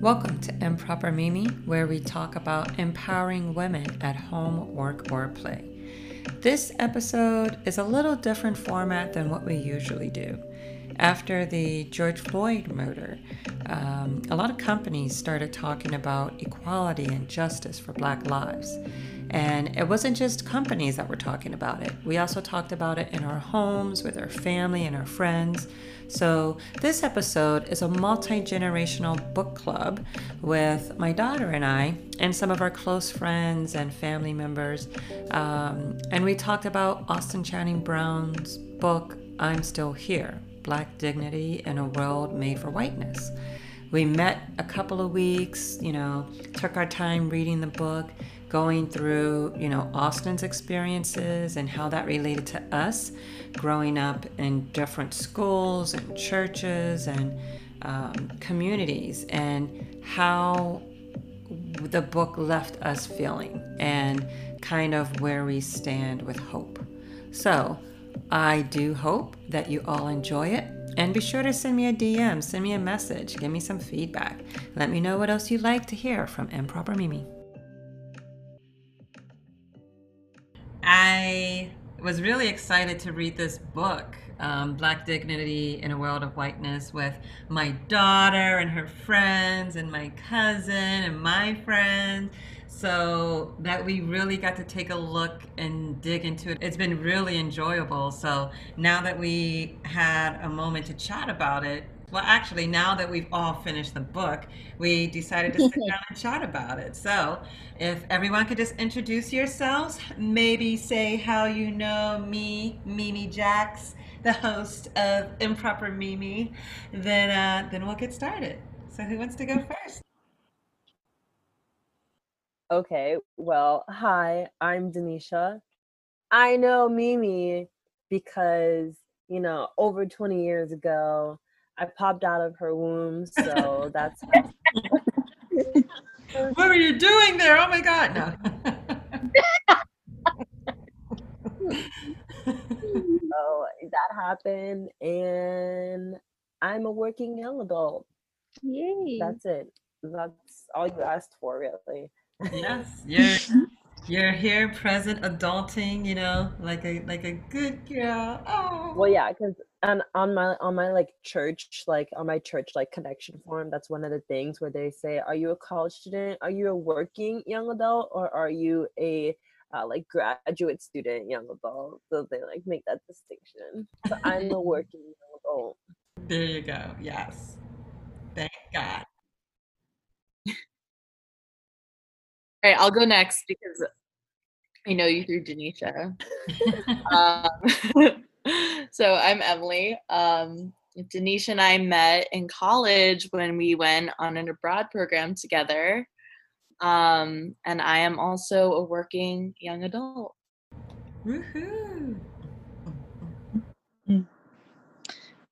Welcome to Improper Mimi, where we talk about empowering women at home, work, or play. This episode is a little different format than what we usually do. After the George Floyd murder, um, a lot of companies started talking about equality and justice for Black lives. And it wasn't just companies that were talking about it. We also talked about it in our homes, with our family and our friends. So, this episode is a multi generational book club with my daughter and I, and some of our close friends and family members. Um, and we talked about Austin Channing Brown's book, I'm Still Here Black Dignity in a World Made for Whiteness. We met a couple of weeks, you know, took our time reading the book going through, you know, Austin's experiences and how that related to us growing up in different schools and churches and um, communities and how the book left us feeling and kind of where we stand with hope. So, I do hope that you all enjoy it. And be sure to send me a DM, send me a message, give me some feedback. Let me know what else you'd like to hear from Improper Mimi. I was really excited to read this book, um, Black Dignity in a World of Whiteness, with my daughter and her friends, and my cousin and my friends. So that we really got to take a look and dig into it. It's been really enjoyable. So now that we had a moment to chat about it, well, actually, now that we've all finished the book, we decided to sit down and chat about it. So, if everyone could just introduce yourselves, maybe say how you know me, Mimi Jax, the host of Improper Mimi, then uh, then we'll get started. So, who wants to go first? Okay, well, hi, I'm Denisha. I know Mimi because, you know, over 20 years ago, I popped out of her womb, so that's. what were you doing there? Oh my God! No. so that happened, and I'm a working young adult. Yay! That's it. That's all you asked for, really. Yes, you're you're here, present, adulting. You know, like a like a good girl. Oh. Well, yeah, because and on my on my like church like on my church like connection form that's one of the things where they say are you a college student? Are you a working young adult or are you a uh, like graduate student young adult? So they like make that distinction. So i'm a working young adult. There you go. Yes. Thank god. All right i'll go next because i know you through denisha. Um, so I'm Emily. Um, Denisha and I met in college when we went on an abroad program together. Um, and I am also a working young adult. Woohoo!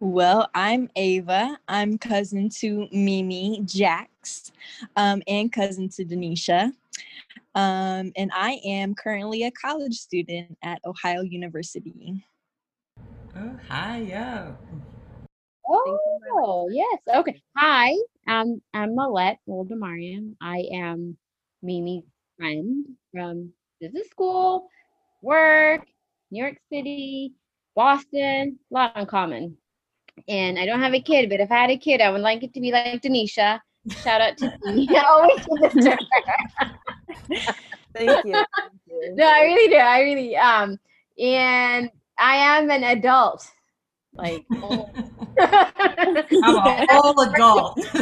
Well, I'm Ava. I'm cousin to Mimi Jax um, and cousin to Denisha. Um, and I am currently a college student at Ohio University. Oh, hi, yo. Oh, yes. Okay. Hi, I'm I'm Malette Woldemarian. I am Mimi's friend from business school, work, New York City, Boston, a lot in common. And I don't have a kid, but if I had a kid, I would like it to be like Denisha. Shout out to me. always Thank you. Thank you. No, I really do. I really um and I am an adult. Like I'm a whole adult.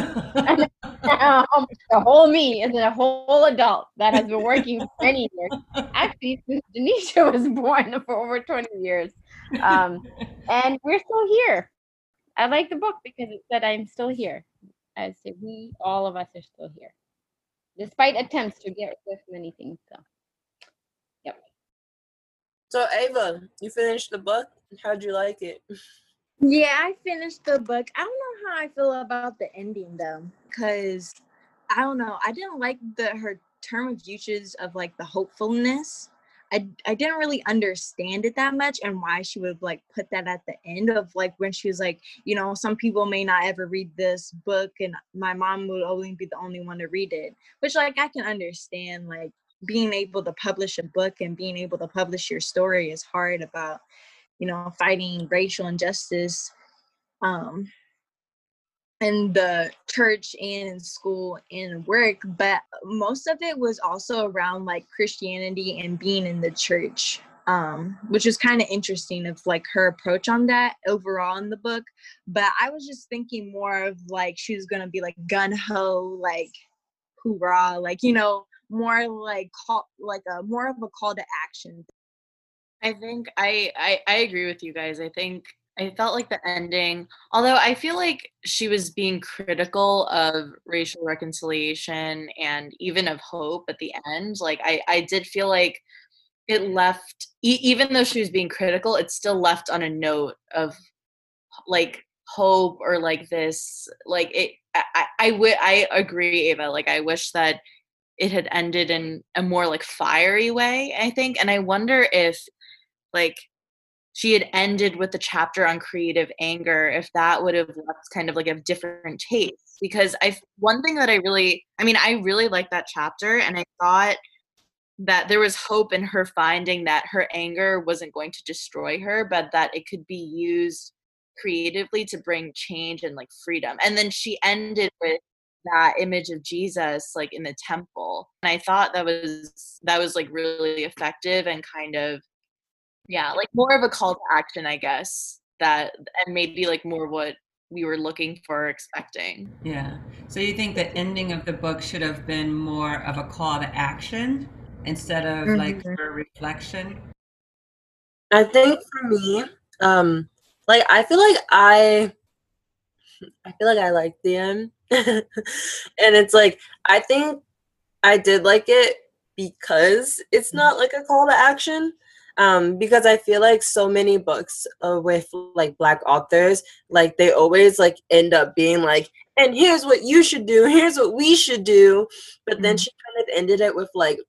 the whole me is a whole adult that has been working for many years. Actually, since Denisha was born for over 20 years. Um, and we're still here. I like the book because it said I'm still here. I said we, all of us are still here. Despite attempts to get rid of many things. So so Ava, you finished the book. How'd you like it? Yeah, I finished the book. I don't know how I feel about the ending though, because I don't know. I didn't like the her term of usage of like the hopefulness. I, I didn't really understand it that much and why she would like put that at the end of like when she was like you know some people may not ever read this book and my mom would only be the only one to read it which like i can understand like being able to publish a book and being able to publish your story is hard about you know fighting racial injustice um in the church and in school and work but most of it was also around like christianity and being in the church um, which is kind of interesting of like her approach on that overall in the book but i was just thinking more of like she was gonna be like gun-ho like hoorah like you know more like call like a more of a call to action I think I, I I agree with you guys. I think I felt like the ending, although I feel like she was being critical of racial reconciliation and even of hope at the end. Like I I did feel like it left e- even though she was being critical, it still left on a note of like hope or like this like it I, I would I agree Ava like I wish that it had ended in a more like fiery way I think and I wonder if like she had ended with the chapter on creative anger if that would have left kind of like a different taste because i one thing that i really i mean i really liked that chapter and i thought that there was hope in her finding that her anger wasn't going to destroy her but that it could be used creatively to bring change and like freedom and then she ended with that image of jesus like in the temple. And i thought that was that was like really effective and kind of yeah like more of a call to action i guess that and maybe like more what we were looking for expecting. Yeah. So you think the ending of the book should have been more of a call to action instead of mm-hmm. like a reflection? I think for me um like i feel like i i feel like i like the end and it's like i think i did like it because it's mm-hmm. not like a call to action um, because I feel like so many books uh, with like black authors, like they always like end up being like, and here's what you should do, here's what we should do, but mm-hmm. then she kind of ended it with like,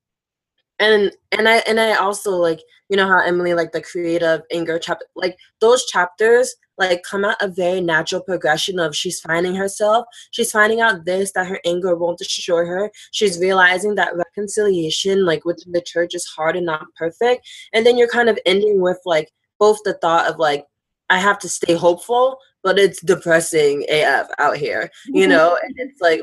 and and I and I also like you know how Emily like the creative anger chapter like those chapters like come out a very natural progression of she's finding herself. She's finding out this that her anger won't destroy her. She's realizing that reconciliation like with the church is hard and not perfect. And then you're kind of ending with like both the thought of like i have to stay hopeful but it's depressing af out here you mm-hmm. know? And it's like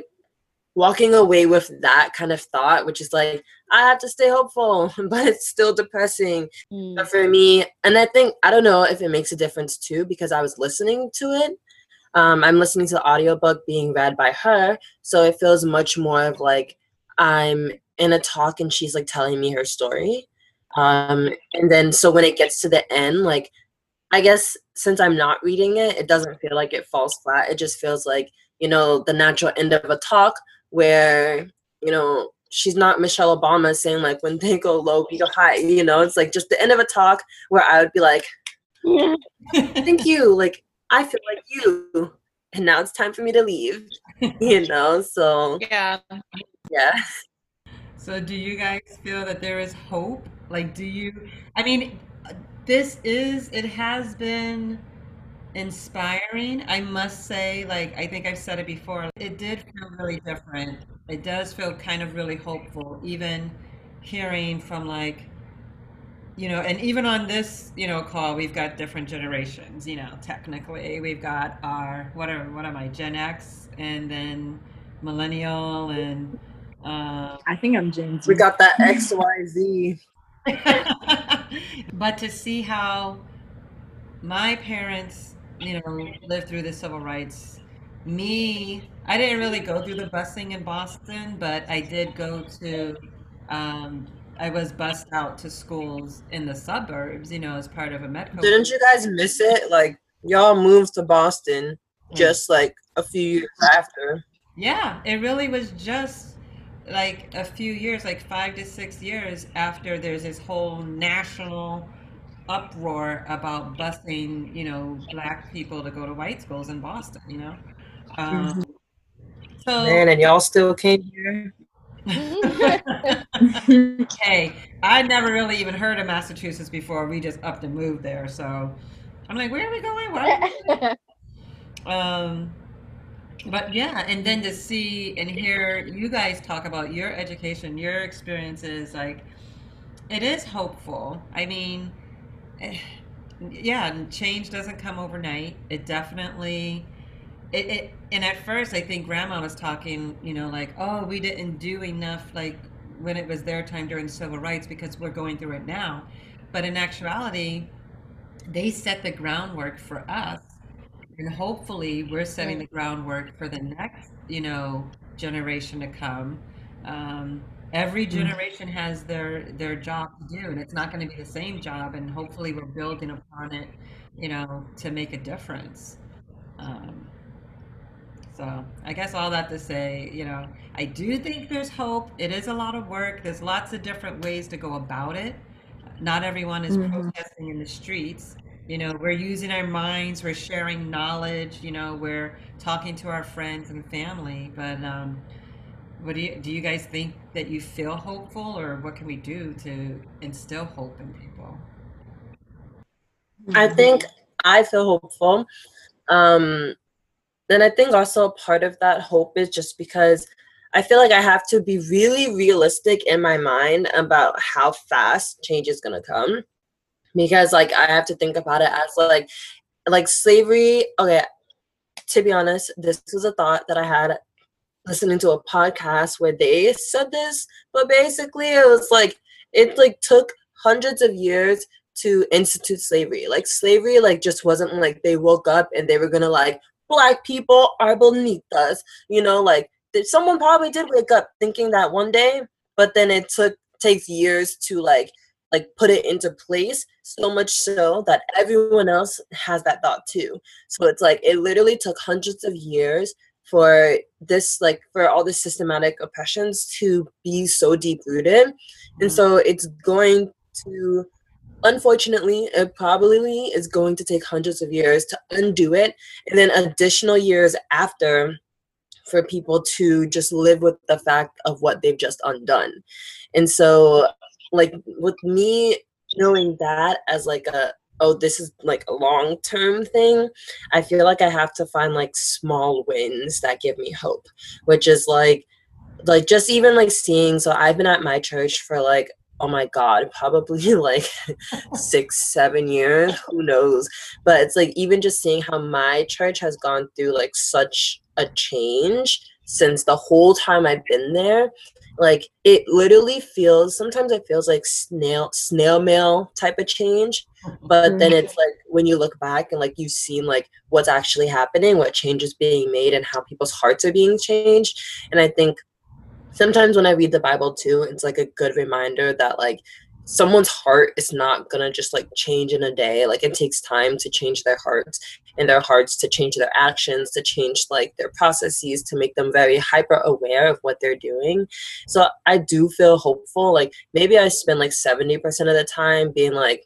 walking away with that kind of thought, which is like, I have to stay hopeful, but it's still depressing. Mm. But for me, and I think, I don't know if it makes a difference too, because I was listening to it. Um, I'm listening to the audiobook being read by her. So it feels much more of like I'm in a talk and she's like telling me her story. Um, and then so when it gets to the end, like, I guess since I'm not reading it, it doesn't feel like it falls flat. It just feels like, you know, the natural end of a talk where you know she's not Michelle Obama saying like when they go low, we go high. You know, it's like just the end of a talk where I would be like, yeah. "Thank you." Like I feel like you, and now it's time for me to leave. You know, so yeah, yeah. So do you guys feel that there is hope? Like, do you? I mean, this is it has been inspiring. I must say, like, I think I've said it before, it did feel really different. It does feel kind of really hopeful, even hearing from, like, you know, and even on this, you know, call, we've got different generations, you know, technically. We've got our, what are, what am I, Gen X, and then millennial, and, uh, I think I'm Gen Z. We got that X, Y, Z. but to see how my parents you know, lived through the civil rights. Me, I didn't really go through the busing in Boston, but I did go to. Um, I was bused out to schools in the suburbs, you know, as part of a METCO. Didn't you guys miss it? Like y'all moved to Boston mm. just like a few years after. Yeah, it really was just like a few years, like five to six years after there's this whole national uproar about busing, you know, black people to go to white schools in Boston, you know. Um, so, Man, and y'all still came here. hey, I never really even heard of Massachusetts before. We just upped and moved there, so I'm like, where are we going? Why? um, but yeah, and then to see and hear you guys talk about your education, your experiences, like it is hopeful. I mean, eh, yeah, change doesn't come overnight. It definitely it, it and at first I think grandma was talking, you know, like, oh, we didn't do enough like when it was their time during civil rights because we're going through it now. But in actuality, they set the groundwork for us. And hopefully we're setting the groundwork for the next, you know, generation to come. Um, every Mm-hmm. generation has their their job to do and it's not going to be the same job and hopefully we're building upon it you know to make a difference um, so I guess all that to say, you know, I do think there's hope. It is a lot of work. There's lots of different ways to go about it. Not everyone is Mhm. protesting in the streets. You know, we're using our minds, we're sharing knowledge, you know, we're talking to our friends and family. But um, what do you do you guys think that you feel hopeful or what can we do to instill hope in people? I think I feel hopeful. Um, and I think also a part of that hope is just because I feel like I have to be really realistic in my mind about how fast change is gonna come. Because like I have to think about it as like like slavery, okay, to be honest, this was a thought that I had listening to a podcast where they said this, but basically it was like it like took hundreds of years to institute slavery. Like slavery like just wasn't like they woke up and they were gonna like black people are beneath us. You know, like someone probably did wake up thinking that one day, but then it took takes years to like like put it into place so much so that everyone else has that thought too so it's like it literally took hundreds of years for this like for all the systematic oppressions to be so deep rooted. And mm-hmm. so it's going to unfortunately it probably is going to take hundreds of years to undo it and then additional years after for people to just live with the fact of what they've just undone. And so like with me knowing that as like a oh this is like a long term thing i feel like i have to find like small wins that give me hope which is like like just even like seeing so i've been at my church for like oh my god probably like six seven years who knows? But it's like even just seeing how my church has gone through like such a change since the whole time i've been there like it literally feels sometimes it feels like snail snail mail type of change but then mm-hmm. it's like when you look back and like you've seen like what's actually happening what changes being made and how people's hearts are being changed and i think sometimes when i read the bible too it's like a good reminder that like someone's heart is not gonna just like change in a day like it takes time to change their hearts and their hearts to change their actions to change like their processes to make them very hyper aware of what they're doing. So i do feel hopeful like maybe i spend like 70% of the time being like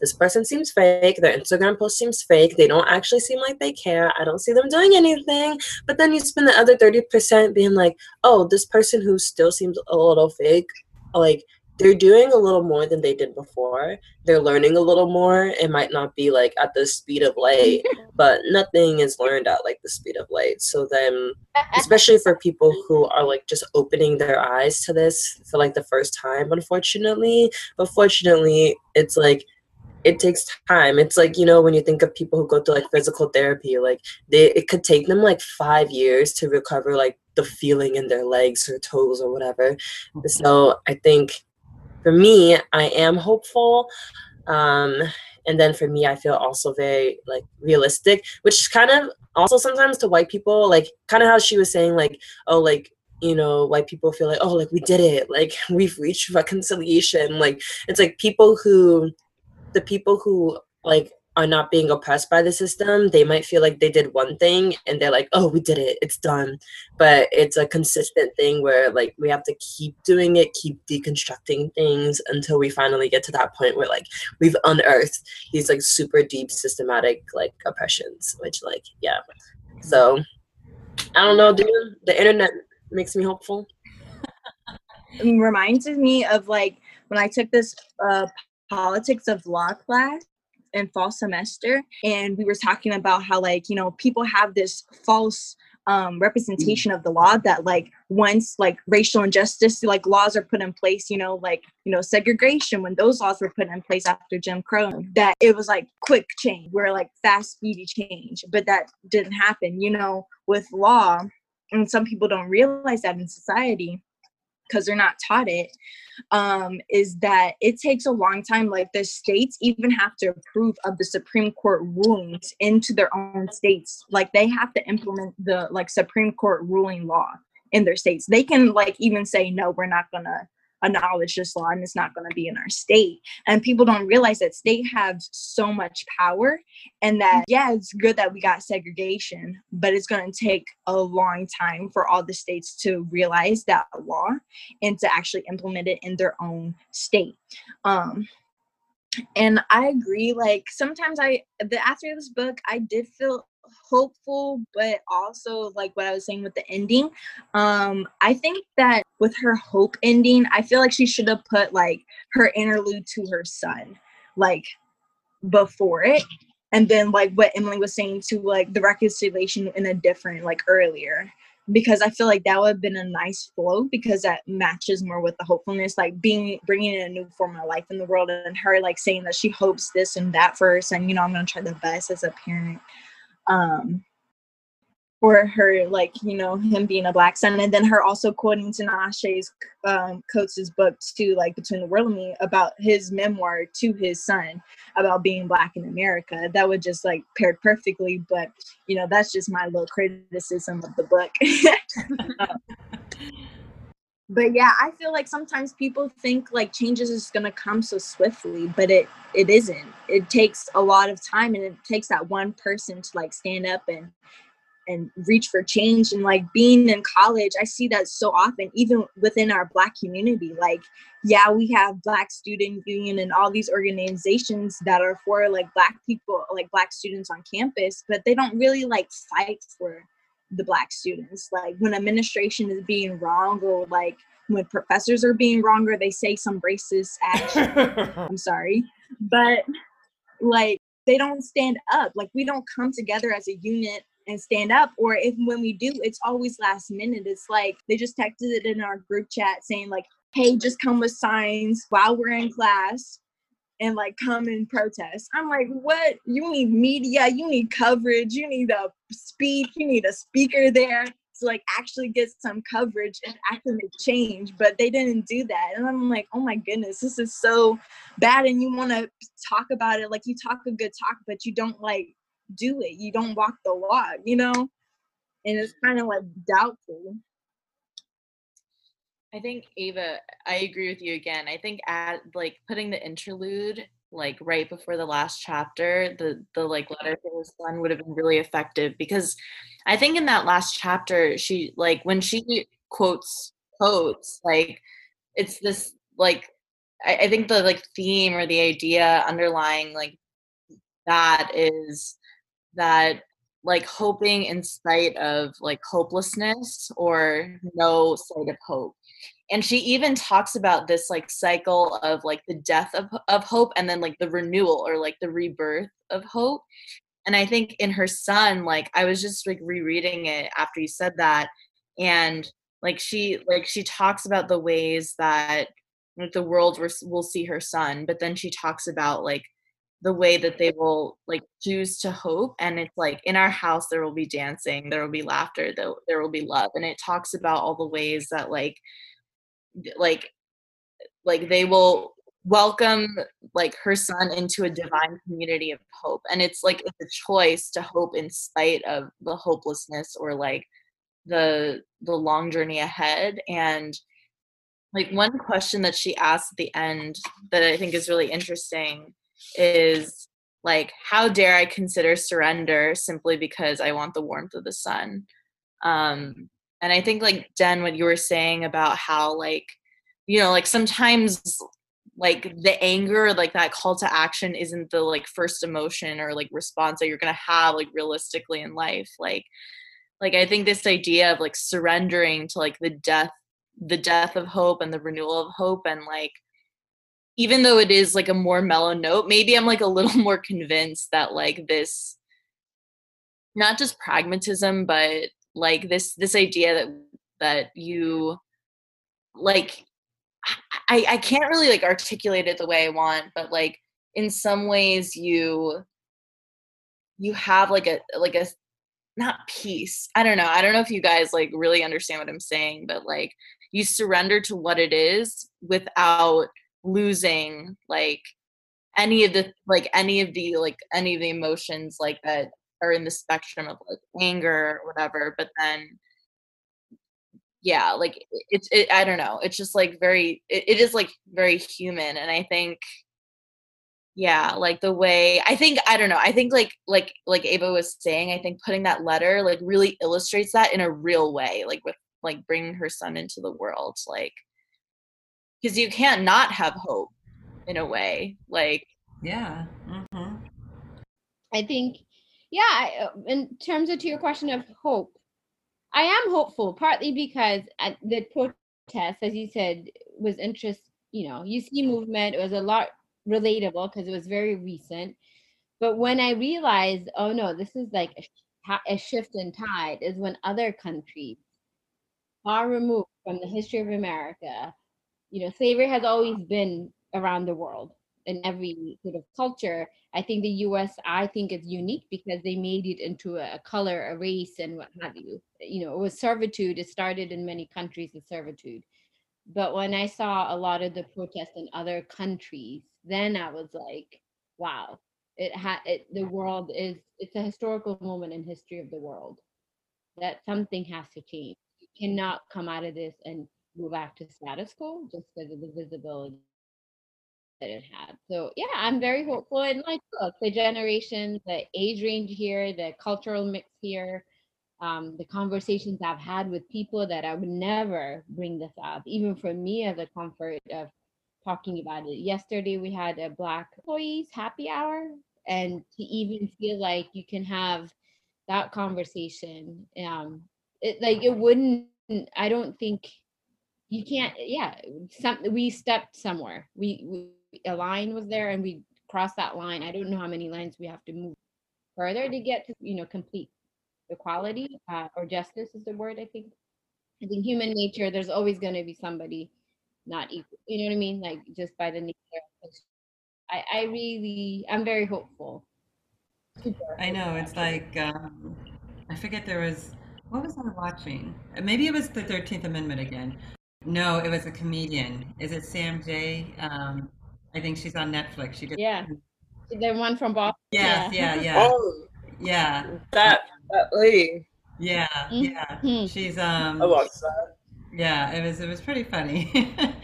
this person seems fake their instagram post seems fake they don't actually seem like they care i don't see them doing anything. But then you spend the other 30% being like oh this person who still seems a little fake like they're doing a little more than they did before. They're learning a little more. It might not be like at the speed of light but nothing is learned at like the speed of light. So then especially for people who are like just opening their eyes to this for like the first time unfortunately. But fortunately it's like it takes time. It's like you know when you think of people who go through like physical therapy like they it could take them like five years to recover like the feeling in their legs or toes or whatever. So i think for me i am hopeful um and then for me i feel also very like realistic which kind of also sometimes to white people like kind of how she was saying like oh like you know white people feel like oh like we did it like we've reached reconciliation like it's like people who the people who like are not being oppressed by the system they might feel like they did one thing and they're like oh we did it. It's done. But it's a consistent thing where like we have to keep doing it keep deconstructing things until we finally get to that point where like we've unearthed these like super deep systematic like oppressions which like yeah. So i don't know dude. The internet makes me hopeful. Reminds me of like when I took this uh, politics of law class in fall semester, and we were talking about how like you know people have this false um, representation of the law that like once like racial injustice like laws are put in place you know like you know segregation when those laws were put in place after jim crow that it was like quick change where like fast speedy change but that didn't happen you know with law and some people don't realize that in society because they're not taught it um, is that it takes a long time. Like the states even have to approve of the supreme court rulings into their own states. Like they have to implement the like supreme court ruling law in their states. They can like even say no we're not gonna acknowledge this law and it's not going to be in our state. And people don't realize that state have so much power and that yeah it's good that we got segregation but it's going to take a long time for all the states to realize that law and to actually implement it in their own state. Um and i agree like sometimes i the after this book i did feel hopeful but also like what i was saying with the ending um i think that with her hope ending i feel like she should have put like her interlude to her son like before it and then like what emily was saying to like the reconciliation in a different like earlier because i feel like that would have been a nice flow because that matches more with the hopefulness like being bringing in a new form of life in the world and her like saying that she hopes this and that her son you know i'm gonna try the best as a parent um for her like you know him being a black son. And then her also quoting Ta-Nehisi's um Coates's book too like between the world and me about his memoir to his son about being black in America. That would just like paired perfectly but you know that's just my little criticism of the book but yeah i feel like sometimes people think like changes is going to come so swiftly but it it isn't. It takes a lot of time and it takes that one person to like stand up and and reach for change. And like being in college i see that so often even within our black community. Like yeah we have black student union and all these organizations that are for like black people like black students on campus but they don't really like fight for the black students. Like when administration is being wrong or like when professors are being wrong or they say some racist action i'm sorry. But like they don't stand up. Like we don't come together as a unit and stand up or if when we do it's always last minute. It's like they just texted it in our group chat saying like hey just come with signs while we're in class and like come and protest. I'm like, what? You need media, you need coverage, you need a speech, you need a speaker there to like actually get some coverage and actually make change. But they didn't do that. And I'm like, oh my goodness, this is so bad. And you want to talk about it like you talk a good talk, but you don't like do it. You don't walk the walk, you know? And it's kind of like doubtful. I think Ava, I agree with you again. I think at like putting the interlude like right before the last chapter, the the like letter to his son would have been really effective because I think in that last chapter, she like when she quotes quotes, like it's this like I, I think the like theme or the idea underlying like that is that like hoping in spite of like hopelessness or no sight of hope. And she even talks about this like cycle of like the death of, of hope and then like the renewal or like the rebirth of hope. And i think in her son like i was just like rereading it after you said that and like she like she talks about the ways that like the world will see her son but then she talks about like the way that they will like choose to hope and it's like in our house there will be dancing there will be laughter there, there will be love and it talks about all the ways that like like like they will welcome like her son into a divine community of hope and it's like it's a choice to hope in spite of the hopelessness or like the the long journey ahead and like one question that she asked at the end that i think is really interesting is like how dare i consider surrender simply because i want the warmth of the sun? Um and i think like den what you were saying about how like you know like sometimes like the anger like that call to action isn't the like first emotion or like response that you're gonna have like realistically in life like like i think this idea of like surrendering to like the death the death of hope and the renewal of hope and like even though it is like a more mellow note maybe i'm like a little more convinced that like this not just pragmatism but like this this idea that that you like I, I can't really like articulate it the way I want, but like in some ways you you have like a like a not peace. I don't know. I don't know if you guys like really understand what I'm saying, but like you surrender to what it is without losing like any of the like any of the like any of the emotions like that are in the spectrum of like anger or whatever but then yeah like it's it, i don't know it's just like very it, it is like very human and i think yeah like the way i think i don't know i think like like like ava was saying i think putting that letter like really illustrates that in a real way like with like bringing her son into the world like because you can't not have hope in a way like yeah mm-hmm. i think yeah in terms of to your question of hope I am hopeful, partly because at the protest, as you said, was interest. You know, you see movement. It was a lot relatable because it was very recent. But when I realized, oh no, this is like a, a shift in tide, is when other countries, far removed from the history of America, you know, slavery has always been around the world in every sort of culture. I think the US, I think is unique because they made it into a color, a race, and what have you. You know, it was servitude. It started in many countries with servitude. But when I saw a lot of the protests in other countries, then I was like, wow, it had the world is it's a historical moment in history of the world that something has to change. You cannot come out of this and go back to status quo just because of the visibility that it had. So yeah, I'm very hopeful. And like, look, the generation, the age range here, the cultural mix here, um, the conversations I've had with people that I would never bring this up, even for me as a comfort of talking about it. Yesterday we had a Black employees happy hour, and to even feel like you can have that conversation, um, it like it wouldn't. I don't think you can't. Yeah, some we stepped somewhere. We, we a line was there and we crossed that line. I don't know how many lines we have to move further to get to, you know, complete equality uh, or justice is the word, I think. I think human nature, there's always going to be somebody not equal. You know what I mean? Like just by the nature. I, I really, I'm very hopeful. I know. It's like, um, I forget there was, what was I watching? Maybe it was the 13th Amendment again. No, it was a comedian. Is it Sam Jay? Um, I think she's on Netflix. She did. Yeah, the one from Boston. Yes, yeah, yeah, yeah. Oh, yeah. That that lady. Yeah, yeah. Mhm. She's um. I watched that. Yeah, it was it was pretty funny.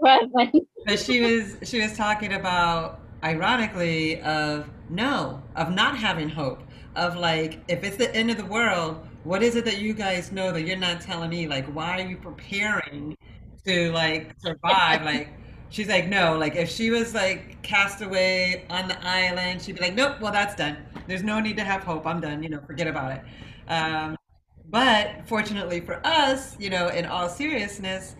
but she was she was talking about ironically of no of not having hope of like if it's the end of the world what is it that you guys know that you're not telling me? Like why are you preparing to like survive? Like she's like no like if she was like cast away on the island she'd be like nope well that's done. There's no need to have hope. I'm done you know forget about it. Um, but fortunately for us you know in all seriousness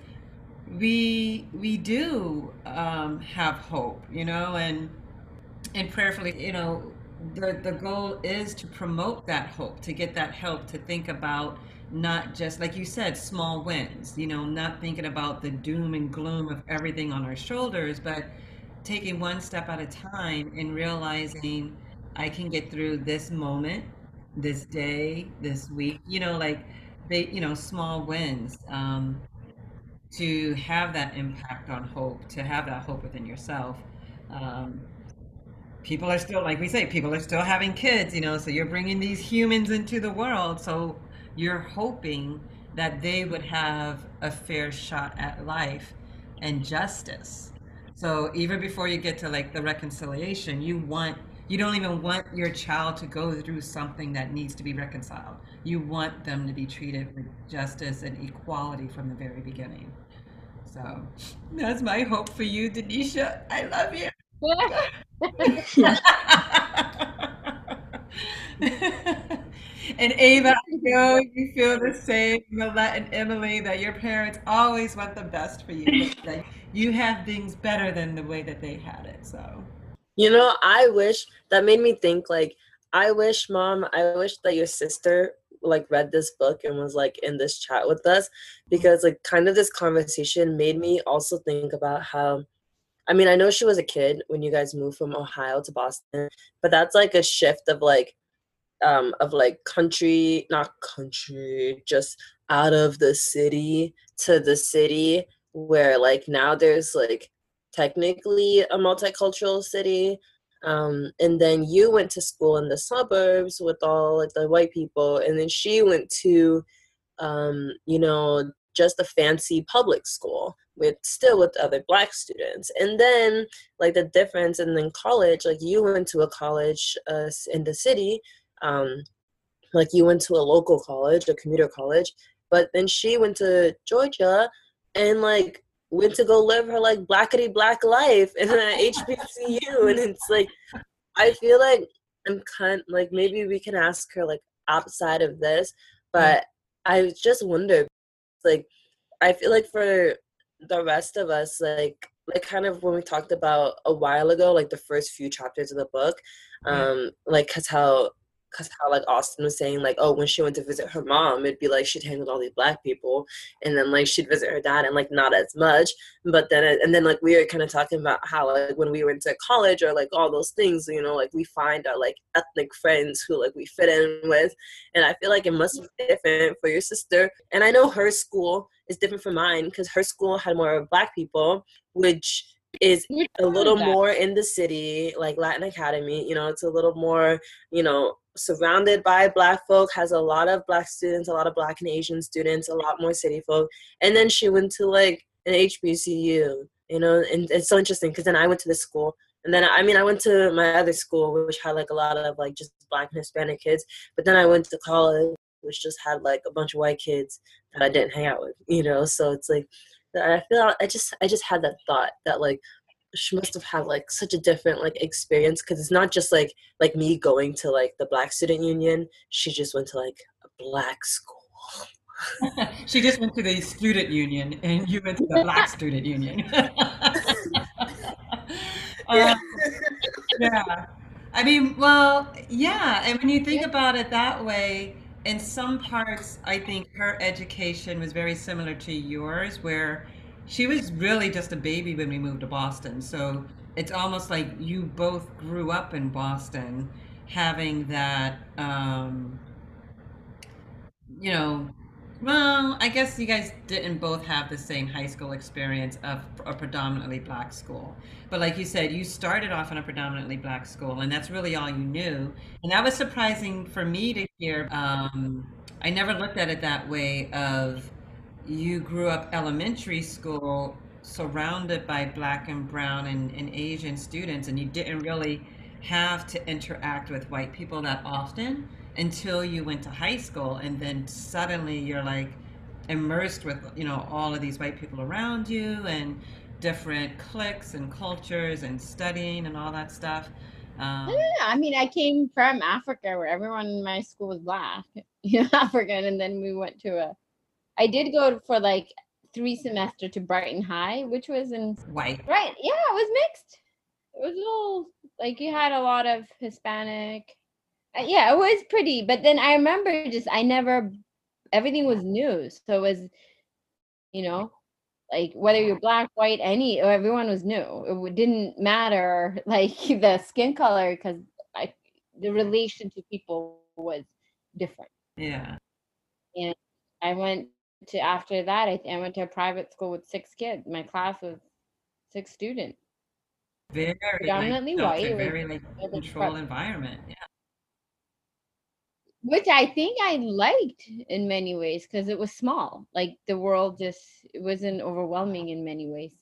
we we do um, have hope you know and and prayerfully you know the the goal is to promote that hope to get that help to think about not just like you said small wins you know not thinking about the doom and gloom of everything on our shoulders but taking one step at a time and realizing i can get through this moment this day this week you know like they you know small wins um, to have that impact on hope to have that hope within yourself um, people are still like we say people are still having kids you know so you're bringing these humans into the world so you're hoping that they would have a fair shot at life and justice. So even before you get to like the reconciliation, you want you don't even want your child to go through something that needs to be reconciled. You want them to be treated with justice and equality from the very beginning. So that's my hope for you, Denisha. I love you. and Ava, I know you feel the same, Millette and Emily, that your parents always want the best for you. That you have things better than the way that they had it. So, you know, I wish that made me think like, I wish, mom, I wish that your sister like read this book and was like in this chat with us because like kind of this conversation made me also think about how I mean, I know she was a kid when you guys moved from Ohio to Boston, but that's like a shift of like um of like country, not country, just out of the city to the city where like now there's like technically a multicultural city um, and then you went to school in the suburbs with all like the white people and then she went to um, you know just a fancy public school with still with other black students. And then like the difference and then college like you went to a college uh, in the city um, like you went to a local college a commuter college but then she went to georgia and like went to go live her like blackety black life in an HBCU, and it's like I feel like I'm kind like maybe we can ask her like outside of this, but I just wonder like I feel like for the rest of us like like kind of when we talked about a while ago like the first few chapters of the book um like cuz how because how like Austin was saying like oh when she went to visit her mom it'd be like she'd hang with all these black people and then like she'd visit her dad and like not as much. But then and then like we were kind of talking about how like when we went to college or like all those things you know like we find our like ethnic friends who like we fit in with and I feel like it must be different for your sister and I know her school is different from mine because her school had more black people which is a little more in the city like latin academy you know it's a little more you know surrounded by black folk has a lot of black students a lot of black and asian students a lot more city folk. And then she went to like an hbcu you know and it's so interesting because then i went to this school. And then i mean i went to my other school which had like a lot of like just black and hispanic kids but then i went to college which just had like a bunch of white kids that i didn't hang out with you know? So it's like i feel i just i just had that thought that like she must have had like such a different like experience because it's not just like like me going to like the black student union. She just went to like a black school. She just went to the student union and you went to the black student union. Yeah. Um, yeah. I mean well yeah and when you think about it that way in some parts i think her education was very similar to yours where she was really just a baby when we moved to Boston. So it's almost like you both grew up in Boston, having that, um, you know, well, I guess you guys didn't both have the same high school experience of a predominantly black school. But like you said, you started off in a predominantly black school, and that's really all you knew. And that was surprising for me to hear. Um, I never looked at it that way of you grew up elementary school surrounded by black and brown and, and Asian students, and you didn't really have to interact with white people that often until you went to high school, and then suddenly you're like immersed with you know all of these white people around you and different cliques and cultures and studying and all that stuff. Um, yeah, I mean, I came from Africa where everyone in my school was black, you know, African, and then we went to a I did go for like three semester to Brighton High, which was in white. Right. Yeah, it was mixed. It was a little like you had a lot of Hispanic. Uh, yeah, it was pretty. But then I remember just I never everything was new. So it was, you know, like whether you're black, white, any everyone was new. It didn't matter like the skin color because I the relation to people was different. Yeah. And I went to after that, I, I went to a private school with six kids. My class was six students. Very predominantly like, white. Very like controlled environment. Yeah. Which I think I liked in many ways because it was small. Like the world just it wasn't overwhelming in many ways.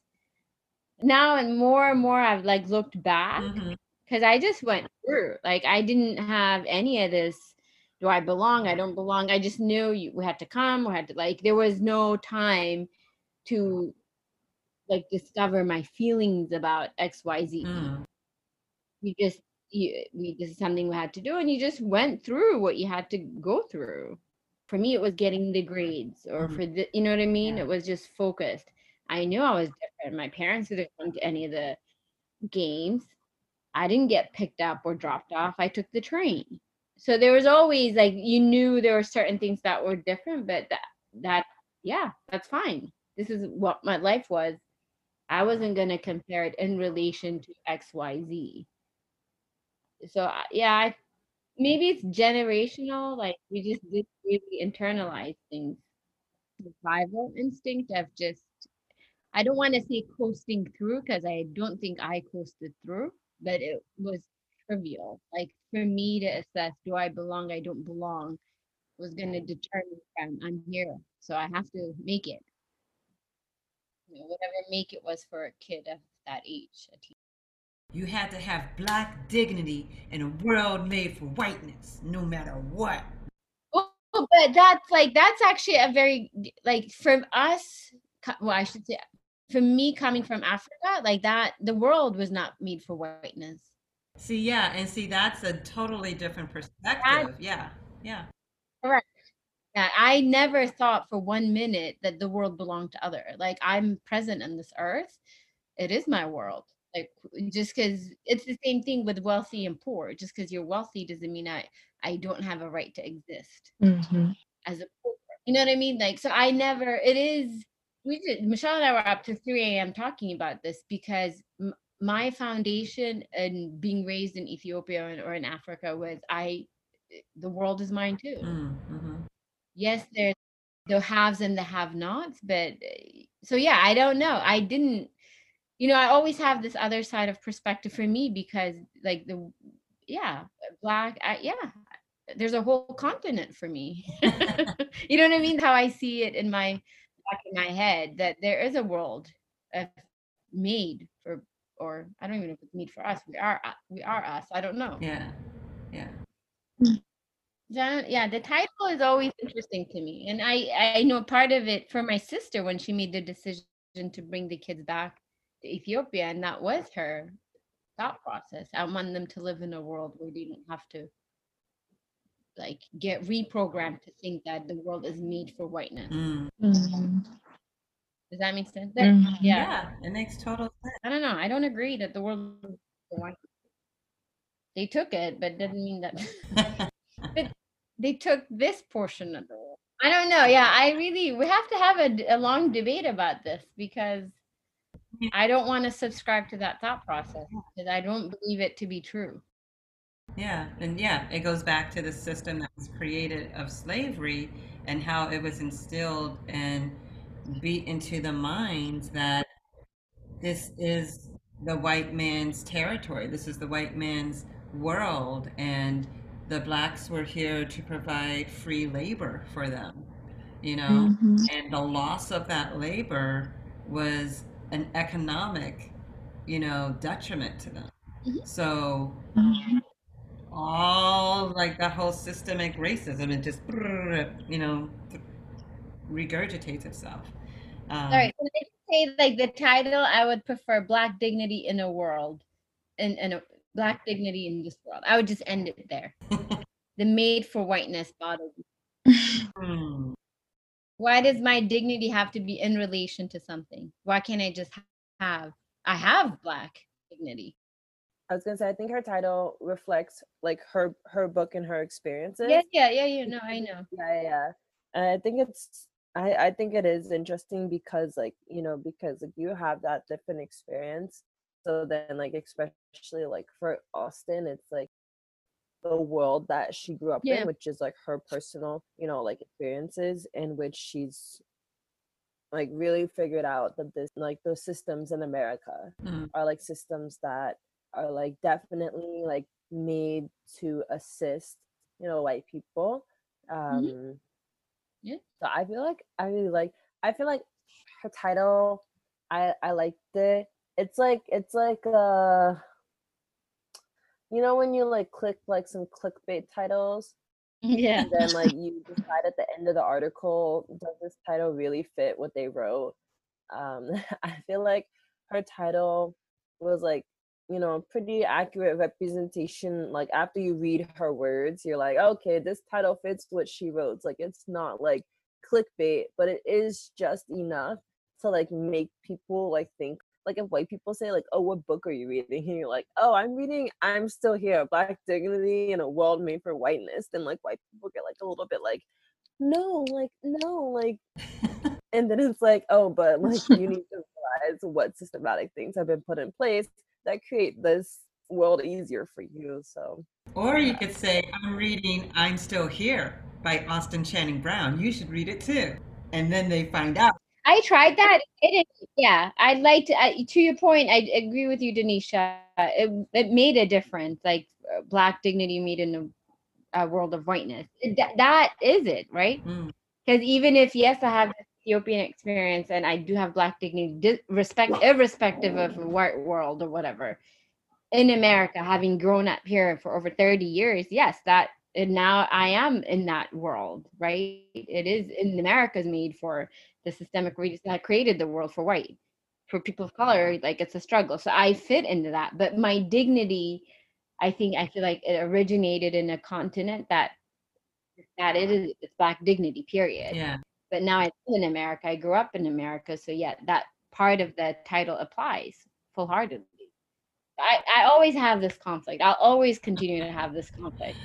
Now and more and more I've like looked back because mm-hmm. I just went through. Like I didn't have any of this do I belong? I don't belong. I just knew you we had to come, we had to like there was no time to like discover my feelings about XYZ. Mm. You just you we this is something we had to do and you just went through what you had to go through. for me it was getting the grades or Mhm. for the you know what I mean? Yeah. It was just focused. I knew I was different. My parents didn't come to any of the games. I didn't get picked up or dropped off. I took the train. So there was always like you knew there were certain things that were different, but that that yeah, that's fine. This is what my life was. I wasn't gonna compare it in relation to X, Y, Z. So yeah, I, maybe it's generational. Like we just didn't really internalize things. Survival instinct of just I don't want to say coasting through because I don't think I coasted through, but it was trivial. Like for me to assess, do I belong? I don't belong, was going to determine I'm, I'm here. So I have to make it. You know, whatever make it was for a kid of that age. You had to have black dignity in a world made for whiteness, no matter what. Oh, but that's like that's actually a very like from us. Well, I should say, for me coming from Africa, like that, the world was not made for whiteness. See, yeah, and see, that's a totally different perspective. Yeah, yeah. Correct. Yeah, I never thought for one minute that the world belonged to other. Like I'm present on this earth. It is my world. Like just because it's the same thing with wealthy and poor. Just because you're wealthy doesn't mean I I don't have a right to exist Mm-hmm. as a poor. You know what I mean? Like so I never. It is. We did. Michelle and I were up to 3 a.m. talking about this because m- my foundation and being raised in Ethiopia and- or in Africa was I. The world is mine too Mm, hmm yes there's the haves and the have nots but uh, so yeah i don't know i didn't you know i always have this other side of perspective for me because like the yeah black I, yeah there's a whole continent for me. You know what i mean? How i see it in my back in my head that there is a world uh, made for or i don't even know if it's made for us. We are uh, we are us. I don't know. Yeah, yeah. Yeah, the title is always interesting to me. And I I know part of it for my sister when she made the decision to bring the kids back Ethiopia, and that was her thought process. I want them to live in a world where they don't have to like get reprogrammed to think that the world is made for whiteness. Mm. Mm-hmm. Does that make sense? That- Mhm. yeah. Yeah, it makes total sense. I don't know. I don't agree that the world is for whiteness. They took it, but doesn't mean that but they took this portion of the world. I don't know. Yeah, I really we have to have a long debate about this because I don't want to subscribe to that thought process because I don't believe it to be true. Yeah, and yeah, it goes back to the system that was created of slavery and how it was instilled and beat into the minds that this is the white man's territory, this is the white man's world, and the blacks were here to provide free labor for them, you know, Mhm. and the loss of that labor was an economic, you know, detriment to them. Mhm. So Mhm. all like that whole systemic racism and just you know regurgitates itself. Um, All right, so if you say like the title, I would prefer Black Dignity in a World, and in a Black Dignity in this world. I would just end it there. the made for whiteness bottle. hmm, Why does my dignity have to be in relation to something? Why can't I just have? I have black dignity. I was gonna say I think her title reflects like her her book and her experiences. Yeah, yeah, yeah, yeah. No, I know. yeah yeah, yeah and i think it's i i think it is interesting because like you know because like you have that different experience so then like especially like for austin it's like the world that she grew up Yeah. in which is like her personal you know like experiences in which she's like really figured out that this like those systems in america Mm. are like systems that are like definitely like made to assist you know white people um Yeah. so i feel like i really like i feel like her title i i liked it it's like it's like uh you know when you like click like some clickbait titles? Yeah. and then like you decide at the end of the article does this title really fit what they wrote? Um i feel like her title was like you know a pretty accurate representation like after you read her words you're like okay this title fits what she wrote. Like it's not like clickbait but it is just enough to like make people like think like if white people say like oh what book are you reading? And you're like oh i'm reading i'm still here black dignity in a world made for whiteness. Then like white people get like a little bit like no like no like and then it's like oh but like you need to realize what systematic things have been put in place that create this world easier for you so or you could say i'm reading i'm still here by austin channing brown. You should read it too. And then they find out I tried that. It, yeah, I liked like to. To your point, I agree with you, Denisha. It it made a difference. Like uh, Black dignity made in a, a world of whiteness. It, that, that is it, right? Because mm. even if yes, I have Ethiopian experience and I do have Black dignity, respect irrespective of white world or whatever. In America, having grown up here for over 30 years, yes, that and now I mm. am in that world, right? It is mm. in America's made for the systemic reasons that created the world for white. For people of color, mm. like it's a struggle. So I fit into that. But my dignity, I think I feel like it originated in a continent that that it is it's black dignity, period. Yeah. But now I live in America. I grew up in America. So yeah, that part of the title applies full heartedly. I, I always have this conflict. I'll always continue to have this conflict.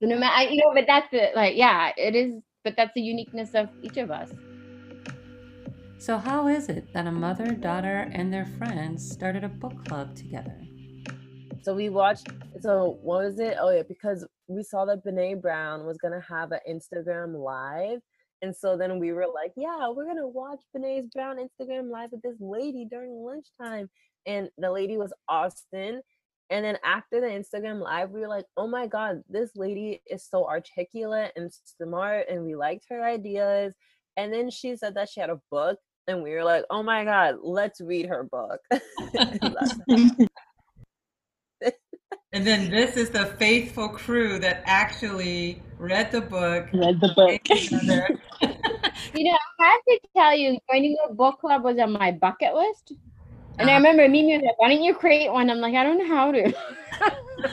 So no matter you know, but that's the like, yeah, it is, but that's the uniqueness of each of us. So, how is it that a mother, daughter, and their friends started a book club together? So we watched. So what was it? Oh yeah, because we saw that Brene Brown was gonna have an Instagram live, and so then we were like, yeah, we're gonna watch Brene Brown Instagram live with this lady during lunchtime, and the lady was Austin. And then after the Instagram live, we were like, oh my god, this lady is so articulate and smart, and we liked her ideas. And then she said that she had a book and we were like, "Oh my god, let's read her book." and then this is the faithful crew that actually read the book. Read the book. you know, I have to tell you, joining a book club was on my bucket list. And uh-huh. I remember Mimi was like, why don't you create one? I'm like, I don't know how to.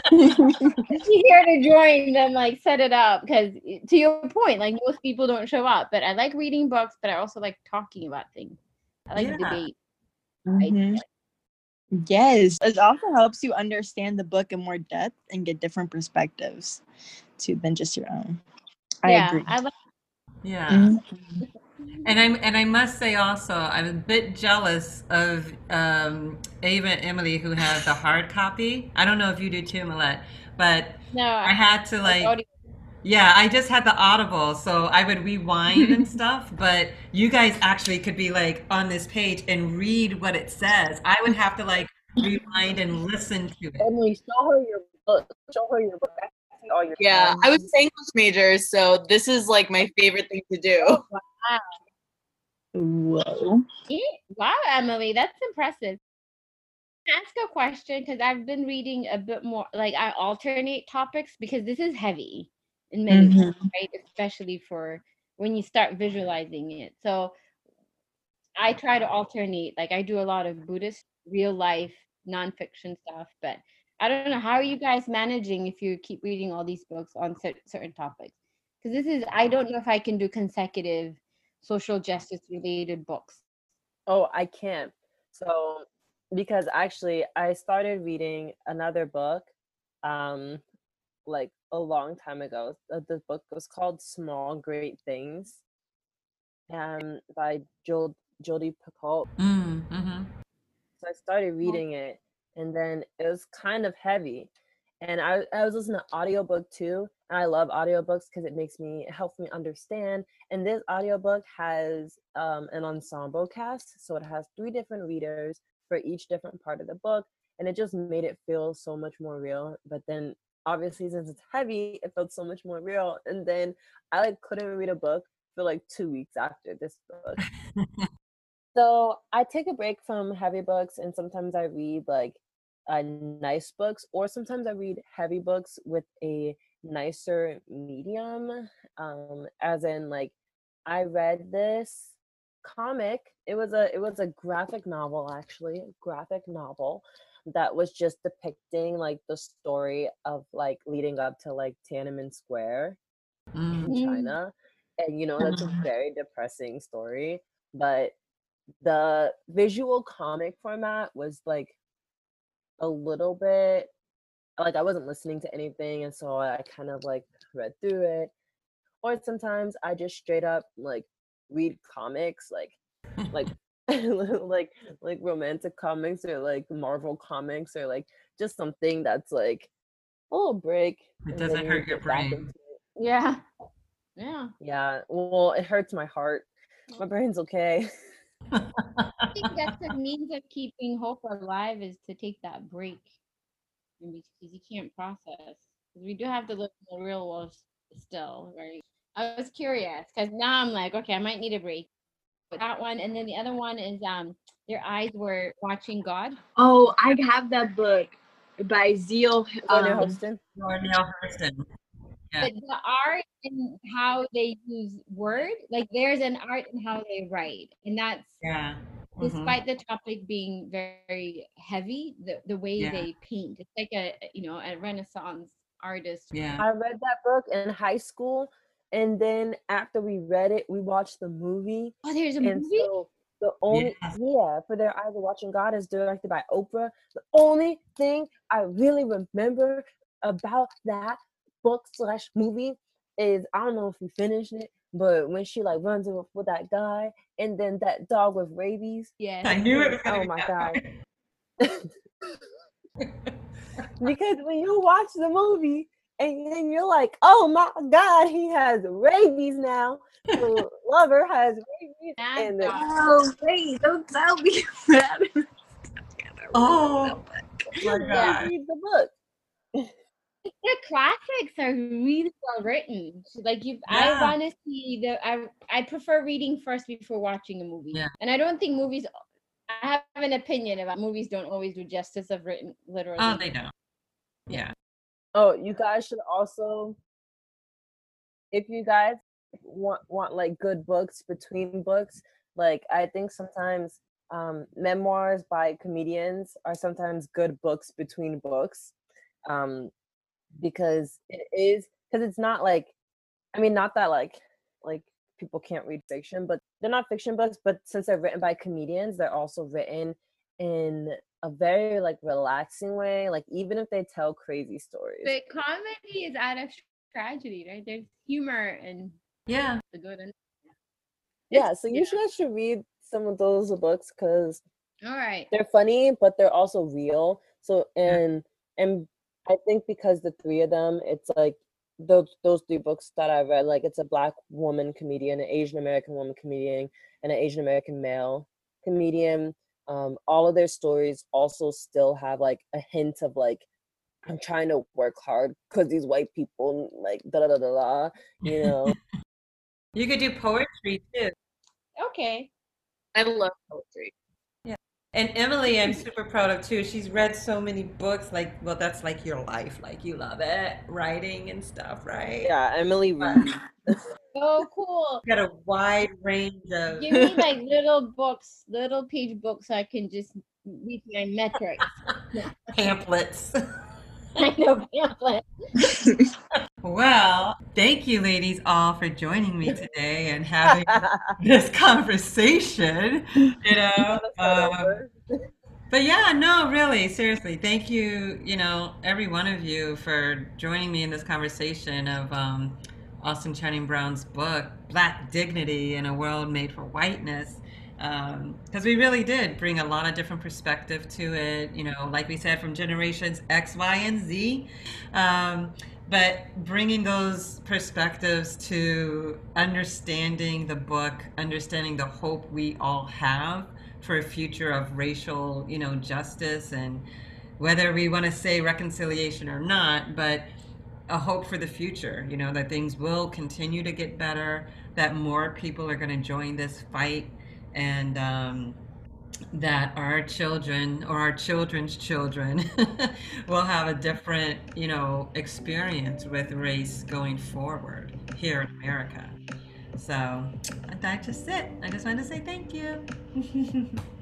She's here to join them, like set it up. Because to your point, like most people don't show up. But I like reading books, but I also like talking about things. I like yeah. debate. Mm-hmm. Yes. It also helps you understand the book in more depth and get different perspectives too than just your own. I yeah, agree. I like yeah. Mm-hmm. And I'm and I must say also, I'm a bit jealous of um, Ava and Emily who have the hard copy. I don't know if you do too, Millette, but no, I had to like. Yeah, I just had the audible, so I would rewind and stuff. But you guys actually could be like on this page and read what it says. I would have to like rewind and listen to it. Emily, show her your book. Show her your book. yeah, I was English major, so this is like my favorite thing to do. Wow. Whoa. Wow, Emily, that's impressive. Ask a question because I've been reading a bit more, like I alternate topics because this is heavy in many mm-hmm. ways, right? Especially for when you start visualizing it. So I try to alternate, like I do a lot of Buddhist real life nonfiction stuff, but I don't know how are you guys managing if you keep reading all these books on certain topics? Because this is I don't know if I can do consecutive social justice related books? Oh, I can't. So because actually I started reading another book um like a long time ago. The book was called Small Great Things um by Jill Jodi Picoult. Mm, mm-hmm. So I started reading it and then it was kind of heavy. And I, I was listening to audiobook too and I love audiobooks because it makes me it helps me understand. And this audiobook has um, an ensemble cast, so it has three different readers for each different part of the book, and it just made it feel so much more real. But then obviously since it's heavy, it felt so much more real. And then I like couldn't read a book for like two weeks after this book. so I take a break from heavy books and sometimes I read like uh, nice books or sometimes I read heavy books with a nicer medium um as in like i read this comic it was a it was a graphic novel actually graphic novel that was just depicting like the story of like leading up to like Tiananmen Square Mm. in Mm. China. And you know, that's a very depressing story. But the visual comic format was like a little bit like I wasn't listening to anything, and so I kind of like read through it. Or sometimes I just straight up like read comics, like like like like romantic comics or like Marvel comics or like just something that's like a little break. It doesn't you hurt your brain. it. Yeah. Yeah. Yeah, well, it hurts my heart. My oh. brain's okay. I think that's a means of keeping hope alive is to take that break. Because you can't process. 'Cause we do have to live in the real world still, right? I was curious because now I'm like, okay, I might need a break. But that one, and then the other one is um, their eyes were watching God. Oh, I have that book by Zeal. Sonia Um, Hostin. Neale Hurston. Yeah. But the art and how they use word, like there's an art in how they write, and that's Yeah. Mhm. despite the topic being very heavy, the, the way Yeah. they paint, it's like a you know a Renaissance artist. Yeah. I read that book in high school, and then after we read it, we watched the movie. Oh, there's a And movie. so the only Yes. yeah, for their eyes of watching God is directed by Oprah. The only thing I really remember about that book slash movie is I don't know if we finished it, but when she like runs with, with that guy and then that dog with rabies. Yeah. I knew it was Oh my God. because when you watch the movie and then you're like, oh my god, he has rabies now. The lover has rabies, That and the, oh, wait, don't tell me that. Oh my god. read the book. The classics are really well written. Like you, I want to see the. I I prefer reading first before watching a movie. Yeah. And I don't think movies. I have an opinion about movies. Don't always do justice of written literally. Oh, they don't. Yeah. Oh, you guys should also, if you guys want want like good books between books, like I think sometimes um, memoirs by comedians are sometimes good books between books, um, because it is because it's not like, I mean, not that like like people can't read fiction, but they're not fiction books. But since they're written by comedians, they're also written in a very like relaxing way. Like even if they tell crazy stories. But comedy is out of tragedy, right? There's humor and Yeah. the good and yeah so you yeah. should actually read some of those books because all right. they're funny but they're also real so and and i think because the three of them it's like those those three books that i read like it's a black woman comedian an asian american woman comedian and an asian american male comedian um all of their stories also still have like a hint of like i'm trying to work hard because these white people like da da da da da you know You could do poetry too. Okay. I love poetry. And Emily, I'm super proud of too. She's read so many books. Like, well, that's like your life. Like, you love it, writing and stuff, right? yeah emily But reed Oh, cool. got a wide range of. Give me like little books, little page books, so I can just read my metrics. pamphlets. I know pamphlets. Well, thank you, ladies, all for joining me today and having this conversation. You know, um, but yeah, no, really, seriously, thank you, you know, every one of you for joining me in this conversation of um, Austin Channing Brown's book, Black Dignity in a World Made for Whiteness. Because we really did bring a lot of different perspective to it, you know, like we said, from generations X, Y, and Z. Um, but bringing those perspectives to understanding the book, understanding the hope we all have for a future of racial, you know, justice and whether we want to say reconciliation or not, but a hope for the future, you know, that things will continue to get better, that more people are going to join this fight, and um, that our children or our children's children will have a different, you know, experience with race going forward here in America. So that's just it. I just wanted to say thank you.